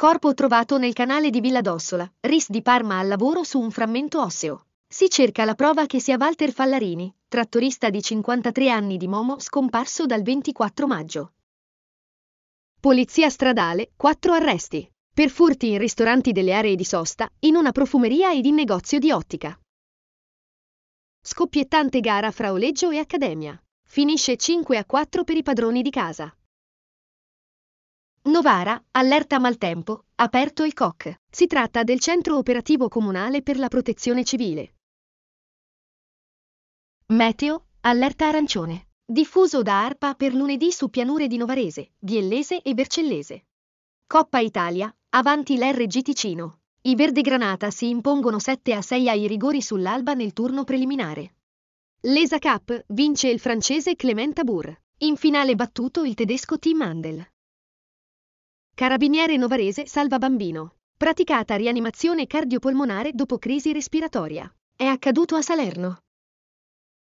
Corpo trovato nel canale di Villa d'Ossola, RIS di Parma al lavoro su un frammento osseo. Si cerca la prova che sia Walter Fallarini, trattorista di 53 anni di Momo scomparso dal 24 maggio. Polizia stradale, 4 arresti. Per furti in ristoranti delle aree di sosta, in una profumeria ed in negozio di ottica. Scoppiettante gara fra Oleggio e Accademia. Finisce 5 a 4 per i padroni di casa. Novara, allerta maltempo, aperto il COC. Si tratta del centro operativo comunale per la protezione civile. Meteo, allerta arancione. Diffuso da ARPA per lunedì su pianure di Novarese, Biellese e Vercellese. Coppa Italia, avanti l'RG Ticino. I Verde Granata si impongono 7 a 6 ai rigori sull'Alba nel turno preliminare. L'ESA Cup vince il francese Clement Tabur. In finale battuto il tedesco Tim Handel. Carabiniere Novarese salva bambino. Praticata rianimazione cardiopolmonare dopo crisi respiratoria. È accaduto a Salerno.